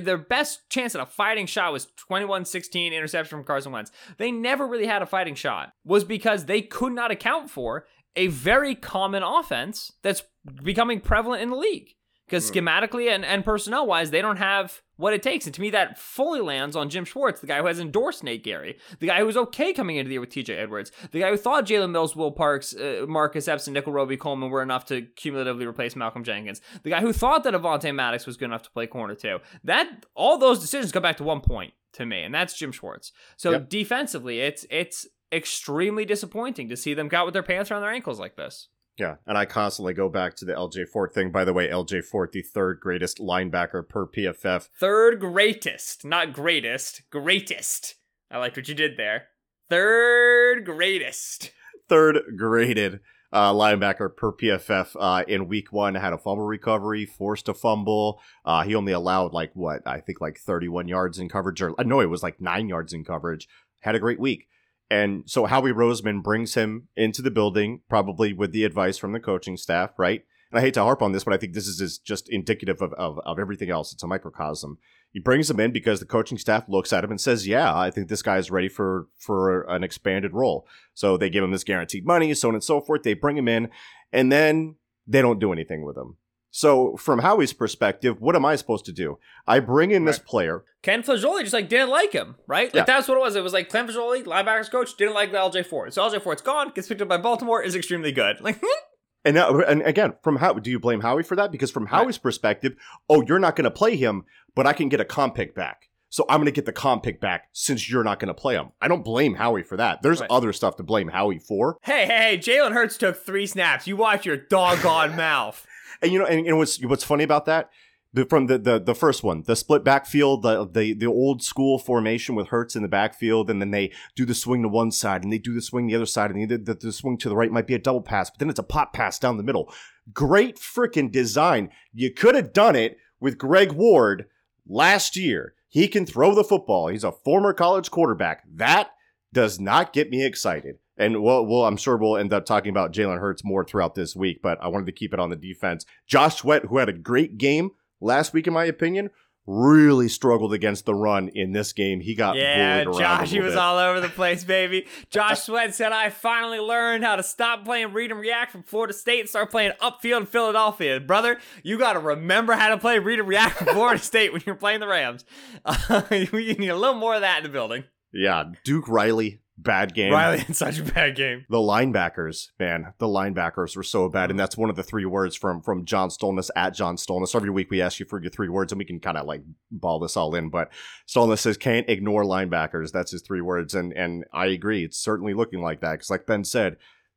Speaker 2: Their best chance at a fighting shot was 21-16 interception from Carson Wentz. They never really had a fighting shot. Was because they could not account for a very common offense that's becoming prevalent in the league. Because
Speaker 1: Hmm.
Speaker 2: schematically and, and personnel wise, they don't have what it takes. And to me, that fully lands on Jim Schwartz, the guy who has endorsed Nate Gerry, the guy who was okay coming into the year with TJ Edwards, the guy who thought Jalen Mills, Will Parks, uh, Marcus Epps, and Nickell Robey-Coleman were enough to cumulatively replace Malcolm Jenkins, the guy who thought that Avonte Maddox was good enough to play corner too. That all those decisions come back to one point to me, and that's Jim Schwartz. So
Speaker 1: Yep.
Speaker 2: defensively, it's it's extremely disappointing to see them got with their pants around their ankles like this.
Speaker 1: Yeah, and I constantly go back to the LJ Fort thing. By the way, LJ Fort, the third greatest linebacker per PFF.
Speaker 2: Third greatest, not greatest, greatest. I liked what you did there. Third greatest.
Speaker 1: Third graded uh, linebacker per PFF uh, in week one had a fumble recovery, forced a fumble. Uh, he only allowed like what I think like 31 yards in coverage, or no, it was like nine yards in coverage. Had a great week. And so Howie Roseman brings him into the building, probably with the advice from the coaching staff, right? And I hate to harp on this, but I think this is just indicative of, of, of everything else. It's a microcosm. He brings him in because the coaching staff looks at him and says, "Yeah, I think this guy is ready for for an expanded role." So they give him this guaranteed money, so on and so forth. They bring him in, and then they don't do anything with him. So from Howie's perspective, what am I supposed to do? I bring in this player.
Speaker 2: Ken Flajole just like didn't like him, right? Like
Speaker 1: Yeah.
Speaker 2: that's what it was. It was like Ken Flajole, linebackers coach, didn't like the LJ Fort. So LJ Fort's gone, gets picked up by Baltimore, is extremely good. Like
Speaker 1: And now, and again, from how do you blame Howie for that? Because from Howie's perspective, oh, you're not going to play him, but I can get a comp pick back. So I'm going to get the comp pick back since you're not going to play him. I don't blame Howie for that. There's
Speaker 2: Right.
Speaker 1: other stuff to blame Howie for.
Speaker 2: Hey, hey, hey, Jalen Hurts took three snaps. You watch your doggone mouth.
Speaker 1: And you know, and, and what's what's funny about that? The, from the, the the first one, the split backfield, the, the the old school formation with Hurts in the backfield, and then they do the swing to one side, and they do the swing the other side, and the, the swing to the right might be a double pass, but then it's a pop pass down the middle. Great freaking design. You could have done it with Greg Ward last year. He can throw the football. He's a former college quarterback. That does not get me excited. And well, well, I'm sure we'll end up talking about Jalen Hurts more throughout this week, but I wanted to keep it on the defense. Josh Sweat, who had a great game last week, in my opinion, really struggled against the run in this game. He got
Speaker 2: Yeah,
Speaker 1: bullied around a
Speaker 2: Josh, he was
Speaker 1: bit.
Speaker 2: all over the place, baby. Josh Sweat said, I finally learned how to stop playing read and react from Florida State and start playing upfield in Philadelphia. Brother, you got to remember how to play read and react from Florida State when you're playing the Rams. Uh, you need a little more of that in the building.
Speaker 1: yeah, Duke Riley, bad game.
Speaker 2: Riley had such a bad game.
Speaker 1: The linebackers, man, the linebackers were so bad, and that's one of the three words from from John Stolnis at John Stolnis. Every week we ask you for your three words, and we can kind of like ball this all in. But Stolnis says can't ignore linebackers. That's his three words, and and I agree. It's certainly looking like that because, like Ben said,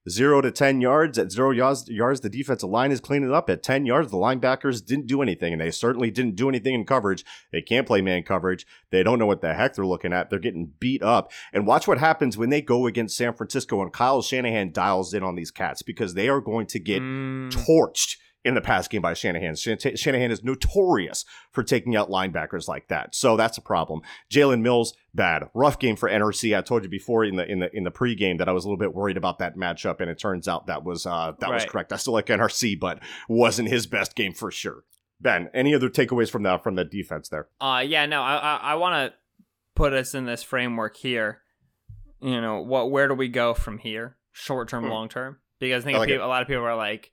Speaker 1: zero to ten yards at zero yards, yards the defensive line is cleaning up. At ten yards, the linebackers didn't do anything, and they certainly didn't do anything in coverage. They can't play man coverage. They don't know what the heck they're looking at. They're getting beat up. And watch what happens when they go against San Francisco and Kyle Shanahan dials in on these cats because they are going to get
Speaker 2: Mm,
Speaker 1: torched in the pass game by Shanahan. Shanahan is notorious for taking out linebackers like that. So that's a problem. Jalen Mills, bad. Rough game for NRC. I told you before in the in the in the pregame that I was a little bit worried about that matchup, and it turns out that was uh that was correct. I still like NRC, but wasn't his best game for sure. Ben, any other takeaways from that from the defense there?
Speaker 2: Uh, yeah, no, I I, I want to put us in this framework here. You know, what? Where do we go from here? Short term,
Speaker 1: Hmm.
Speaker 2: long term? Because I think
Speaker 1: I like
Speaker 2: people, a lot of people are like,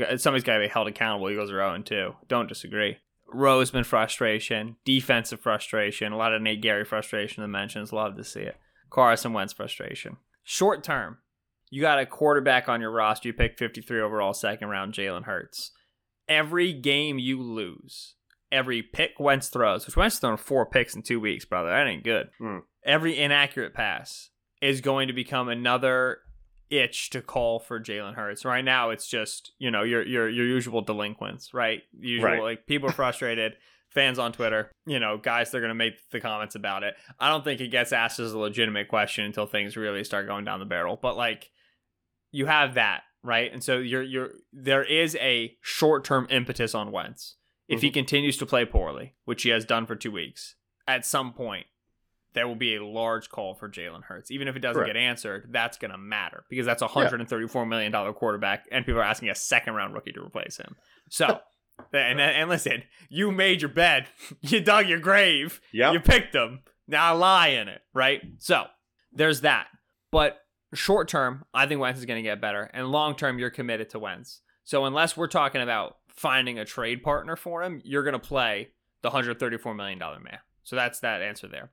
Speaker 2: got, somebody's got to be held accountable. Eagles are 0 2. Don't disagree. Roseman frustration, defensive frustration, a lot of Nate Gerry frustration. The mentions, love to see it. Carson Wentz frustration. Short term, you got a quarterback on your roster. You pick 53 overall, second round, Jalen Hurts. Every game you lose, every pick Wentz throws, which Wentz thrown four picks in two weeks, brother. That ain't good.
Speaker 1: Hmm.
Speaker 2: Every inaccurate pass is going to become another itch to call for Jalen Hurts. Right now, it's just you know your your your usual delinquents, right? Usual
Speaker 1: Right.
Speaker 2: like people are frustrated. Fans on Twitter, you know, guys, they're gonna make the comments about it. I don't think it gets asked as a legitimate question until things really start going down the barrel. But like, you have that right, and so you're you're there is a short term impetus on Wentz if he mm-hmm. continues to play poorly, which he has done for two weeks. At some point, there will be a large call for Jalen Hurts. Even if it doesn't
Speaker 1: Correct.
Speaker 2: get answered, that's going to matter because that's a $134 million quarterback, and people are asking a second round rookie to replace him. So, and, and listen, you made your bed, you dug your grave,
Speaker 1: Yep.
Speaker 2: you picked them. Now lie in it, right? So, there's that. But short term, I think Wentz is going to get better, and long term, you're committed to Wentz. So, unless we're talking about finding a trade partner for him, you're going to play the $134 million man. So, that's that answer there.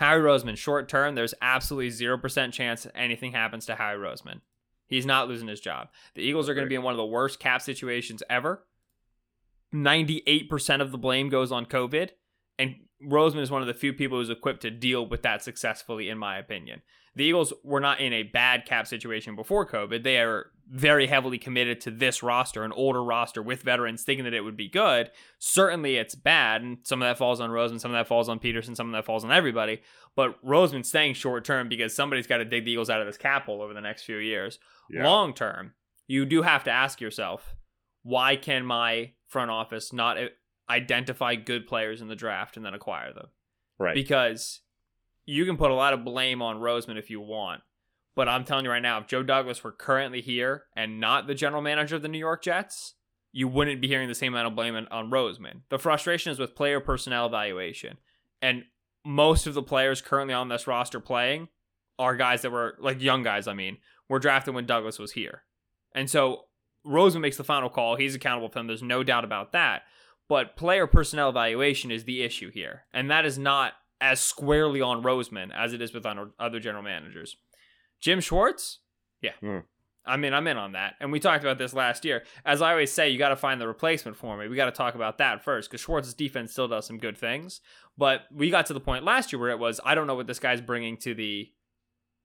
Speaker 2: Howie Roseman, short term, there's absolutely 0% chance anything happens to Howie Roseman. He's not losing his job. The Eagles are going to be in one of the worst cap situations ever. 98% of the blame goes on COVID. And Roseman is one of the few people who's equipped to deal with that successfully, in my opinion. The Eagles were not in a bad cap situation before COVID. They are very heavily committed to this roster, an older roster with veterans, thinking that it would be good. Certainly it's bad, and some of that falls on Roseman, some of that falls on Pederson, some of that falls on everybody. But Roseman's staying short term because somebody's got to dig the Eagles out of this cap hole over the next few years.
Speaker 1: Yeah.
Speaker 2: Long term, you do have to ask yourself, why can my front office not identify good players in the draft and then acquire them?
Speaker 1: Right.
Speaker 2: Because you can put a lot of blame on Roseman if you want. But I'm telling you right now, if Joe Douglas were currently here and not the general manager of the New York Jets, you wouldn't be hearing the same amount of blame on, Roseman. The frustration is with player personnel evaluation. And most of the players currently on this roster playing are guys that were, like young guys, I mean, were drafted when Douglas was here. And so Roseman makes the final call. He's accountable for them. There's no doubt about that. But player personnel evaluation is the issue here. And that is not as squarely on Roseman as it is with other general managers. Jim Schwartz, yeah.
Speaker 1: Hmm.
Speaker 2: I mean, I'm in on that. And we talked about this last year. As I always say, you got to find the replacement for me. We got to talk about that first because Schwartz's defense still does some good things. But we got to the point last year where it was, I don't know what this guy's bringing to the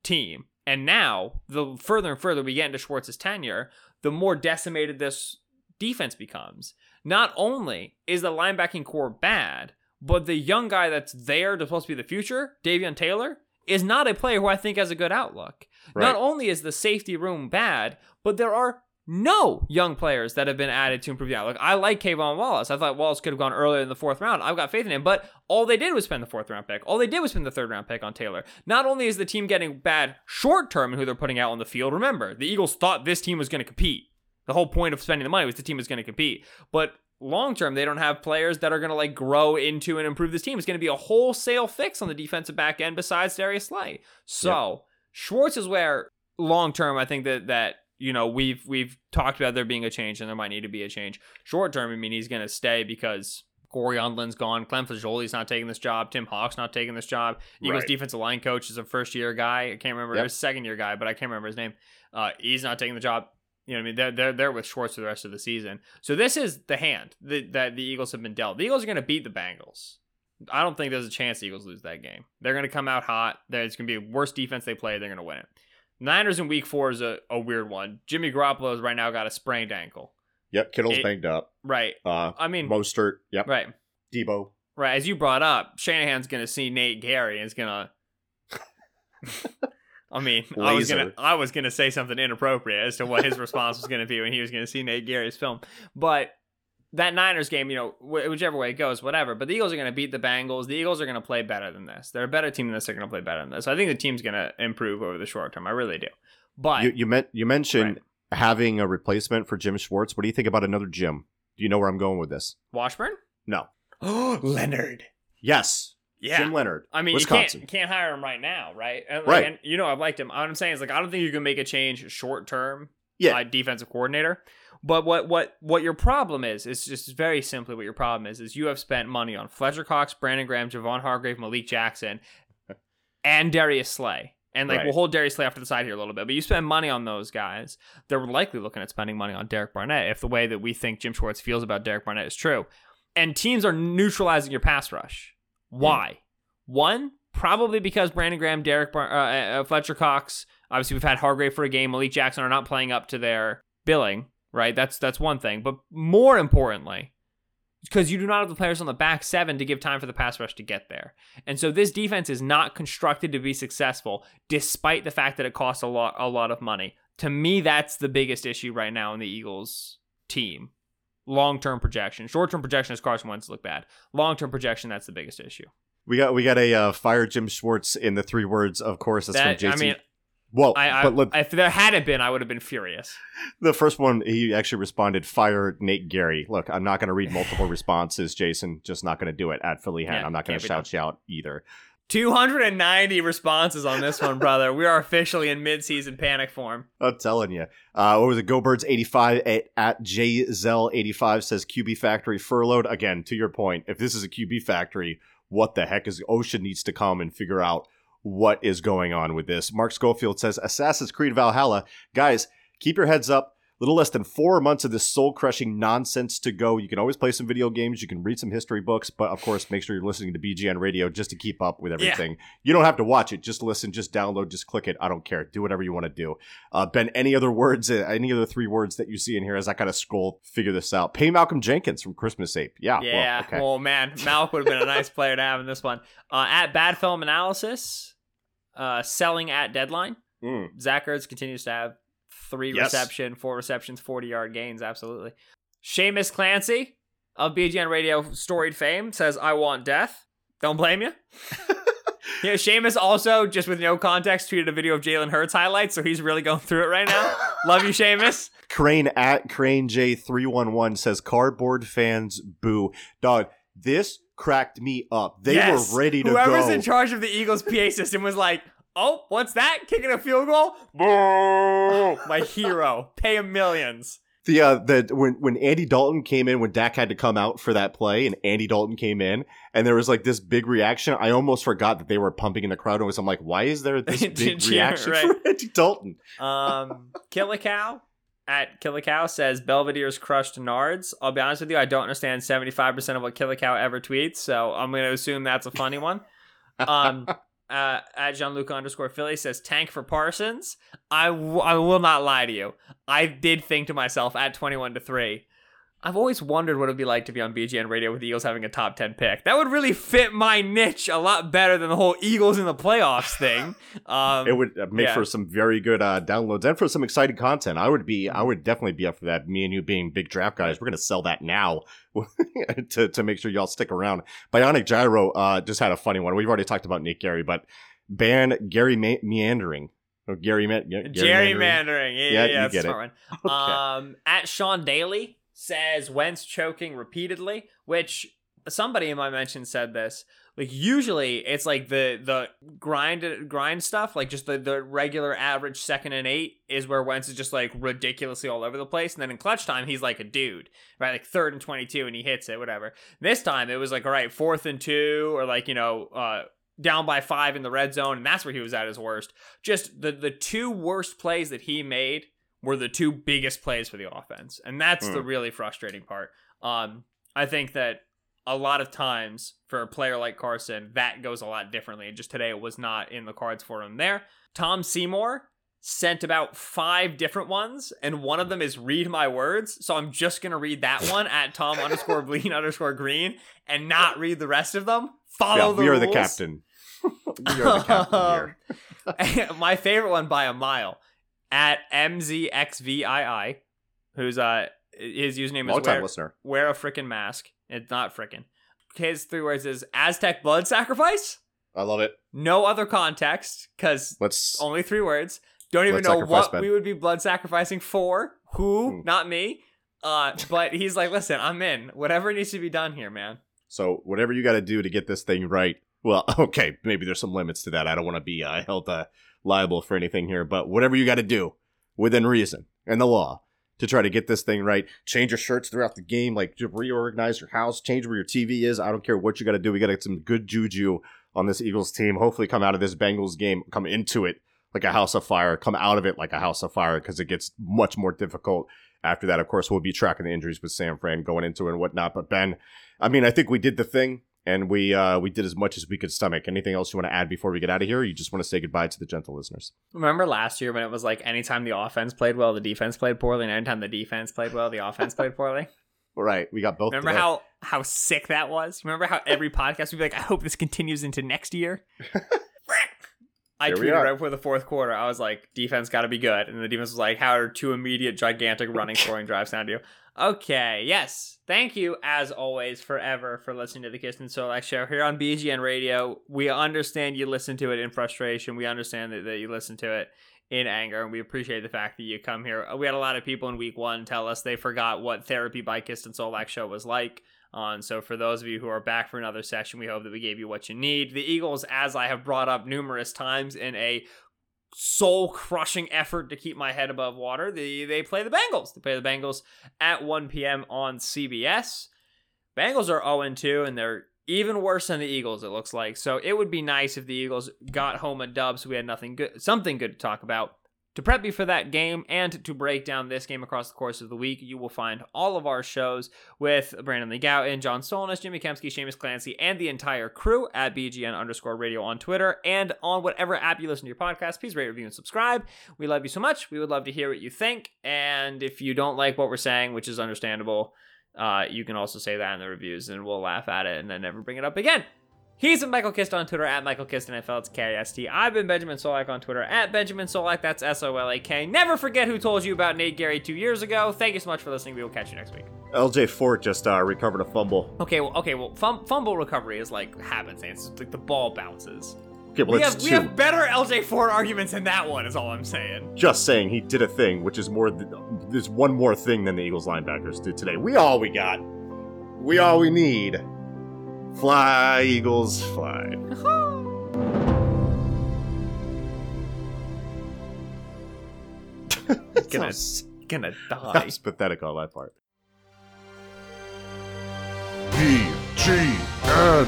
Speaker 2: team. And now, the further and further we get into Schwartz's tenure, the more decimated this defense becomes. Not only is the linebacking core bad, but the young guy that's there to supposed to be the future, Davion Taylor, is not a player who I think has a good outlook.
Speaker 1: Right.
Speaker 2: Not only is the safety room bad, but there are no young players that have been added to improve the outlook. I like K'Von Wallace. I thought Wallace could have gone earlier in the fourth round. I've got faith in him, but all they did was spend the fourth round pick. All they did was spend the third round pick on Taylor. Not only is the team getting bad short term in who they're putting out on the field, remember, the Eagles thought this team was going to compete. The whole point of spending the money was the team was going to compete. But long term, they don't have players that are going to like grow into and improve this team. It's going to be a wholesale fix on the defensive back end besides Darius Slay. So Schwartz is where long term, I think that that you know we've we've talked about there being a change and there might need to be a change. Short term, I mean he's going to stay because. Cory Undlin's gone. Ken Flajole's not taking this job. Tim Hauck's not taking this job. Eagles
Speaker 1: Right.
Speaker 2: defensive line coach is a first year guy. I can't remember.
Speaker 1: Yep.
Speaker 2: It was second year guy, but I can't remember his name. Uh, he's not taking the job. You know what I mean? They're, they're, they're with Schwartz for the rest of the season. So this is the hand that, that the Eagles have been dealt. The Eagles are going to beat the Bengals. I don't think there's a chance the Eagles lose that game. They're going to come out hot. There's going to be a worse defense they play. They're going to win it. Niners in week four is a, a weird one. Jimmy Garoppolo has right now got a sprained ankle.
Speaker 1: Yep. Kittle's
Speaker 2: It-
Speaker 1: banged up.
Speaker 2: Right.
Speaker 1: Uh,
Speaker 2: I mean,
Speaker 1: Mostert. Yep.
Speaker 2: right.
Speaker 1: Deebo.
Speaker 2: Right. As you brought up, Shanahan's going to see Nate Gerry and is going to. I mean, I was gonna I was gonna say something inappropriate as to what his response was gonna be when he was gonna see Nate Gerry's film, but that Niners game, you know, wh- whichever way it goes, whatever. But the Eagles are gonna beat the Bengals. The Eagles are gonna play better than this. They're a better team than this. They're gonna play better than this. I think the team's gonna improve over the short term. I really do. But
Speaker 1: You you meant you mentioned having a replacement for Jim Schwartz. What do you think about another Jim? Do you know where I'm going with this?
Speaker 2: Washburn,
Speaker 1: No.
Speaker 2: oh Leonhard,
Speaker 1: Yes.
Speaker 2: Yeah.
Speaker 1: Jim Leonhard.
Speaker 2: I mean,
Speaker 1: Wisconsin.
Speaker 2: you can't you can't hire him right now, right? And,
Speaker 1: Right.
Speaker 2: And you know, I've liked him. What I'm saying is like I don't think you can make a change short term.
Speaker 1: Yeah.
Speaker 2: uh, defensive coordinator. But what what what your problem is is just very simply what your problem is is you have spent money on Fletcher Cox, Brandon Graham, Javon Hargrave, Malik Jackson, and Darius Slay. And like
Speaker 1: Right.
Speaker 2: we'll hold Darius Slay off to the side here a little bit, but you spend money on those guys. They're likely looking at spending money on Derek Barnett if the way that we think Jim Schwartz feels about Derek Barnett is true. And teams are neutralizing your pass rush. Why? One, probably because Brandon Graham, Derek Bar- uh, uh, Fletcher Cox, obviously we've had Hargrave for a game, Malik Jackson are not playing up to their billing, right? That's that's one thing. But more importantly, because you do not have the players on the back seven to give time for the pass rush to get there. And so this defense is not constructed to be successful, despite the fact that it costs a lot a lot of money. To me, that's the biggest issue right now in the Eagles team. Long term projection. Short term projection is Carson Wentz look bad. Long term projection, that's the biggest issue.
Speaker 1: We got we got a uh, fire Jim Schwartz in the three words. Of course, that's
Speaker 2: That,
Speaker 1: from JC.
Speaker 2: I mean,
Speaker 1: Whoa,
Speaker 2: I, I,
Speaker 1: but look,
Speaker 2: if there hadn't been, I would have been furious.
Speaker 1: the first one he actually responded, "Fire Nate Gerry." Look, I'm not going to read multiple responses, Jason. Just not going to do it at Philly Hen.
Speaker 2: Yeah,
Speaker 1: I'm not going to shout shout either.
Speaker 2: 290 responses on this one, brother. We are officially in mid-season panic form.
Speaker 1: I'm telling you. Uh, what was it? Go Birds 85 at, at JZell 85 says QB Factory furloughed. Again, to your point, if this is a QB Factory, what the heck is Ocean needs to come and figure out what is going on with this. Mark Schofield says Assassin's Creed Valhalla. Guys, keep your heads up. Little less than four months of this soul crushing nonsense to go. You can always play some video games, you can read some history books, but of course, make sure you're listening to BGN Radio just to keep up with everything. You don't have to watch it, just listen, just download, just click it. I don't care. Do whatever you want to do. Uh, ben, any other words, uh, any other three words that you see in here as I kind of scroll, figure this out? Pay Malcolm Jenkins from Christmas Ape. Yeah.
Speaker 2: Yeah.
Speaker 1: Well, okay.
Speaker 2: Oh man, Malk would have been a nice player to have in this one. Uh, at Bad Film Analysis, uh, selling at deadline.
Speaker 1: Mm.
Speaker 2: Zach Ertz continues to have three
Speaker 1: Yes.
Speaker 2: reception, four receptions, 40 yard gains. Absolutely. Seamus Clancy of BGN Radio storied fame says, I want death. Don't blame you. yeah, Seamus also, just with no context, tweeted a video of Jalen Hurts highlights, so he's really going through it right now. Love you, Seamus.
Speaker 1: Crane at Crane J311 says cardboard fans boo. Dog, this cracked me up. They
Speaker 2: Yes.
Speaker 1: were ready to
Speaker 2: Whoever's
Speaker 1: go.
Speaker 2: in charge of the Eagles PA system was like, oh, what's that? Kicking a field goal?
Speaker 1: Boo!
Speaker 2: My hero. Pay him millions.
Speaker 1: The uh the when when Andy Dalton came in when Dak had to come out for that play and Andy Dalton came in and there was like this big reaction. I almost forgot that they were pumping in the crowd noise. I'm like, why is there this big
Speaker 2: Cheer,
Speaker 1: reaction
Speaker 2: right.
Speaker 1: for Andy Dalton?
Speaker 2: Um, Kill a Cow at Kill a Cow says Belvedere's crushed Nards. I'll be honest with you, I don't understand 75% of what Kill a Cow ever tweets, so I'm going to assume that's a funny one. Um, uh, at Gianluca underscore Philly says tank for Parsons. I, w- I will not lie to you. I did think to myself at 21 to 3. I've always wondered what it would be like to be on BGN radio with the Eagles having a top 10 pick. That would really fit my niche a lot better than the whole Eagles in the playoffs thing. Um,
Speaker 1: It would uh, make
Speaker 2: yeah.
Speaker 1: for some very good uh, downloads and for some exciting content. I would be, I would definitely be up for that. Me and you being big draft guys, we're gonna sell that now to to make sure y'all stick around. Bionic Gyro uh, just had a funny one. We've already talked about Nick Gary, but ban Gary Me- meandering. Or Gary, Me- Gary
Speaker 2: Gerrymandering. Yeah,
Speaker 1: Yeah,
Speaker 2: yeah,
Speaker 1: you
Speaker 2: yeah. That's a
Speaker 1: get it.
Speaker 2: smart one. Um, at Sean Daly says Wentz choking repeatedly, which somebody in my mention said this. Like usually it's like the the grind grind stuff, like just the the regular average second and eight is where Wentz is just like ridiculously all over the place, and then in clutch time he's like a dude, right? Like third and twenty two, and he hits it, whatever. This time it was like all right, fourth and two, or like you know. uh down by five in the red zone, and that's where he was at his worst. Just the the two worst plays that he made were the two biggest plays for the offense, and that's the
Speaker 1: Mm.
Speaker 2: really frustrating part. Um, I think that a lot of times for a player like Carson, that goes a lot differently, and just today it was not in the cards for him there. Tom Seymour sent about five different ones, and one of them is read my words. So I'm just gonna read that one at Tom underscore Blean underscore Green and not read the rest of them. Follow
Speaker 1: Yeah,
Speaker 2: the
Speaker 1: we are the captain. we are the captain here.
Speaker 2: My favorite one by a mile at MZXVII, who's uh his username
Speaker 1: Long
Speaker 2: is
Speaker 1: time
Speaker 2: wear,
Speaker 1: listener.
Speaker 2: wear a frickin' mask. It's not frickin'. His three words is Aztec blood sacrifice.
Speaker 1: I love it.
Speaker 2: No other context, because
Speaker 1: Let's.
Speaker 2: only three words. Don't even know what
Speaker 1: Ben.
Speaker 2: we would be blood sacrificing for. Who?
Speaker 1: Hmm.
Speaker 2: Not me. Uh, but he's like, listen, I'm in. Whatever needs to be done here, man.
Speaker 1: So whatever you got to do to get this thing right. Well, okay, maybe there's some limits to that. I don't want to be uh, held uh, liable for anything here, but whatever you got to do within reason and the law to try to get this thing right. Change your shirts throughout the game, like reorganize your house, change where your TV is. I don't care what you got to do. We got to get some good juju on this Eagles team. Hopefully, come out of this Bengals game, come into it like a house of fire, come out of it like a house of fire because it gets much more difficult. After that, of course, we'll be tracking the injuries with Sam Fran going into it and whatnot. But Ben, I mean, I think we did the thing, and we uh, we did as much as we could stomach. Anything else you want to add before we get out of here? Or you just want to say goodbye to the gentle listeners?
Speaker 2: Remember last year when it was like anytime the offense played well, the defense played poorly, and anytime the defense played well, the offense played poorly?
Speaker 1: Right, we got both.
Speaker 2: Remember
Speaker 1: today.
Speaker 2: how how sick that was? Remember how every podcast would be like, I hope this continues into next year? I
Speaker 1: Here
Speaker 2: tweeted right before the fourth quarter. I was like, defense got to be good. And the defense was like, how are two immediate, gigantic running scoring drives sound to you? Okay, yes. Thank you, as always, forever for listening to the Kist and Solak show here on BGN Radio. We understand you listen to it in frustration. We understand that, that you listen to it in anger, and we appreciate the fact that you come here. We had a lot of people in week one tell us they forgot what Therapy by Kist and Solak show was like. On so for those of you who are back for another session, we hope that we gave you what you need. The Eagles, as I have brought up numerous times in a soul crushing effort to keep my head above water, the, they play the Bengals. They play the Bengals at 1 p.m. on CBS. Bengals are 0 2, and they're even worse than the Eagles, it looks like. So it would be nice if the Eagles got home a dub so we had nothing good something good to talk about. To prep you for that game and to break down this game across the course of the week, you will find all of our shows with Brandon Lee Gowton, John Stolnis, Jimmy Kempski, Seamus Clancy, and the entire crew at BGN underscore radio on Twitter and on whatever app you listen to your podcast. Please rate, review, and subscribe. We love you so much. We would love to hear what you think. And if you don't like what we're saying, which is understandable, uh, you can also say that in the reviews and we'll laugh at it and then never bring it up again. He's been Michael Kist on Twitter at Michael Kist NFL. It's K-I-S-T. I've been Benjamin Solak on Twitter at Benjamin Solak. That's S-O-L-A-K. Never forget who told you about Nate Gerry two years ago. Thank you so much for listening. We will catch you next week.
Speaker 1: LJ Fort just uh, recovered a fumble.
Speaker 2: Okay, well, okay, well, fum- fumble recovery is like happenstance. It's like the ball bounces.
Speaker 1: Okay, well,
Speaker 2: We have, we have better LJ Fort arguments than that one. Is all I'm saying.
Speaker 1: Just saying, he did a thing, which is more. Th- there's one more thing than the Eagles linebackers did today. We all we got. We all we need. Fly, Eagles, fly.
Speaker 2: Gonna, gonna
Speaker 1: That
Speaker 2: die.
Speaker 1: was pathetic on my part.
Speaker 3: BGN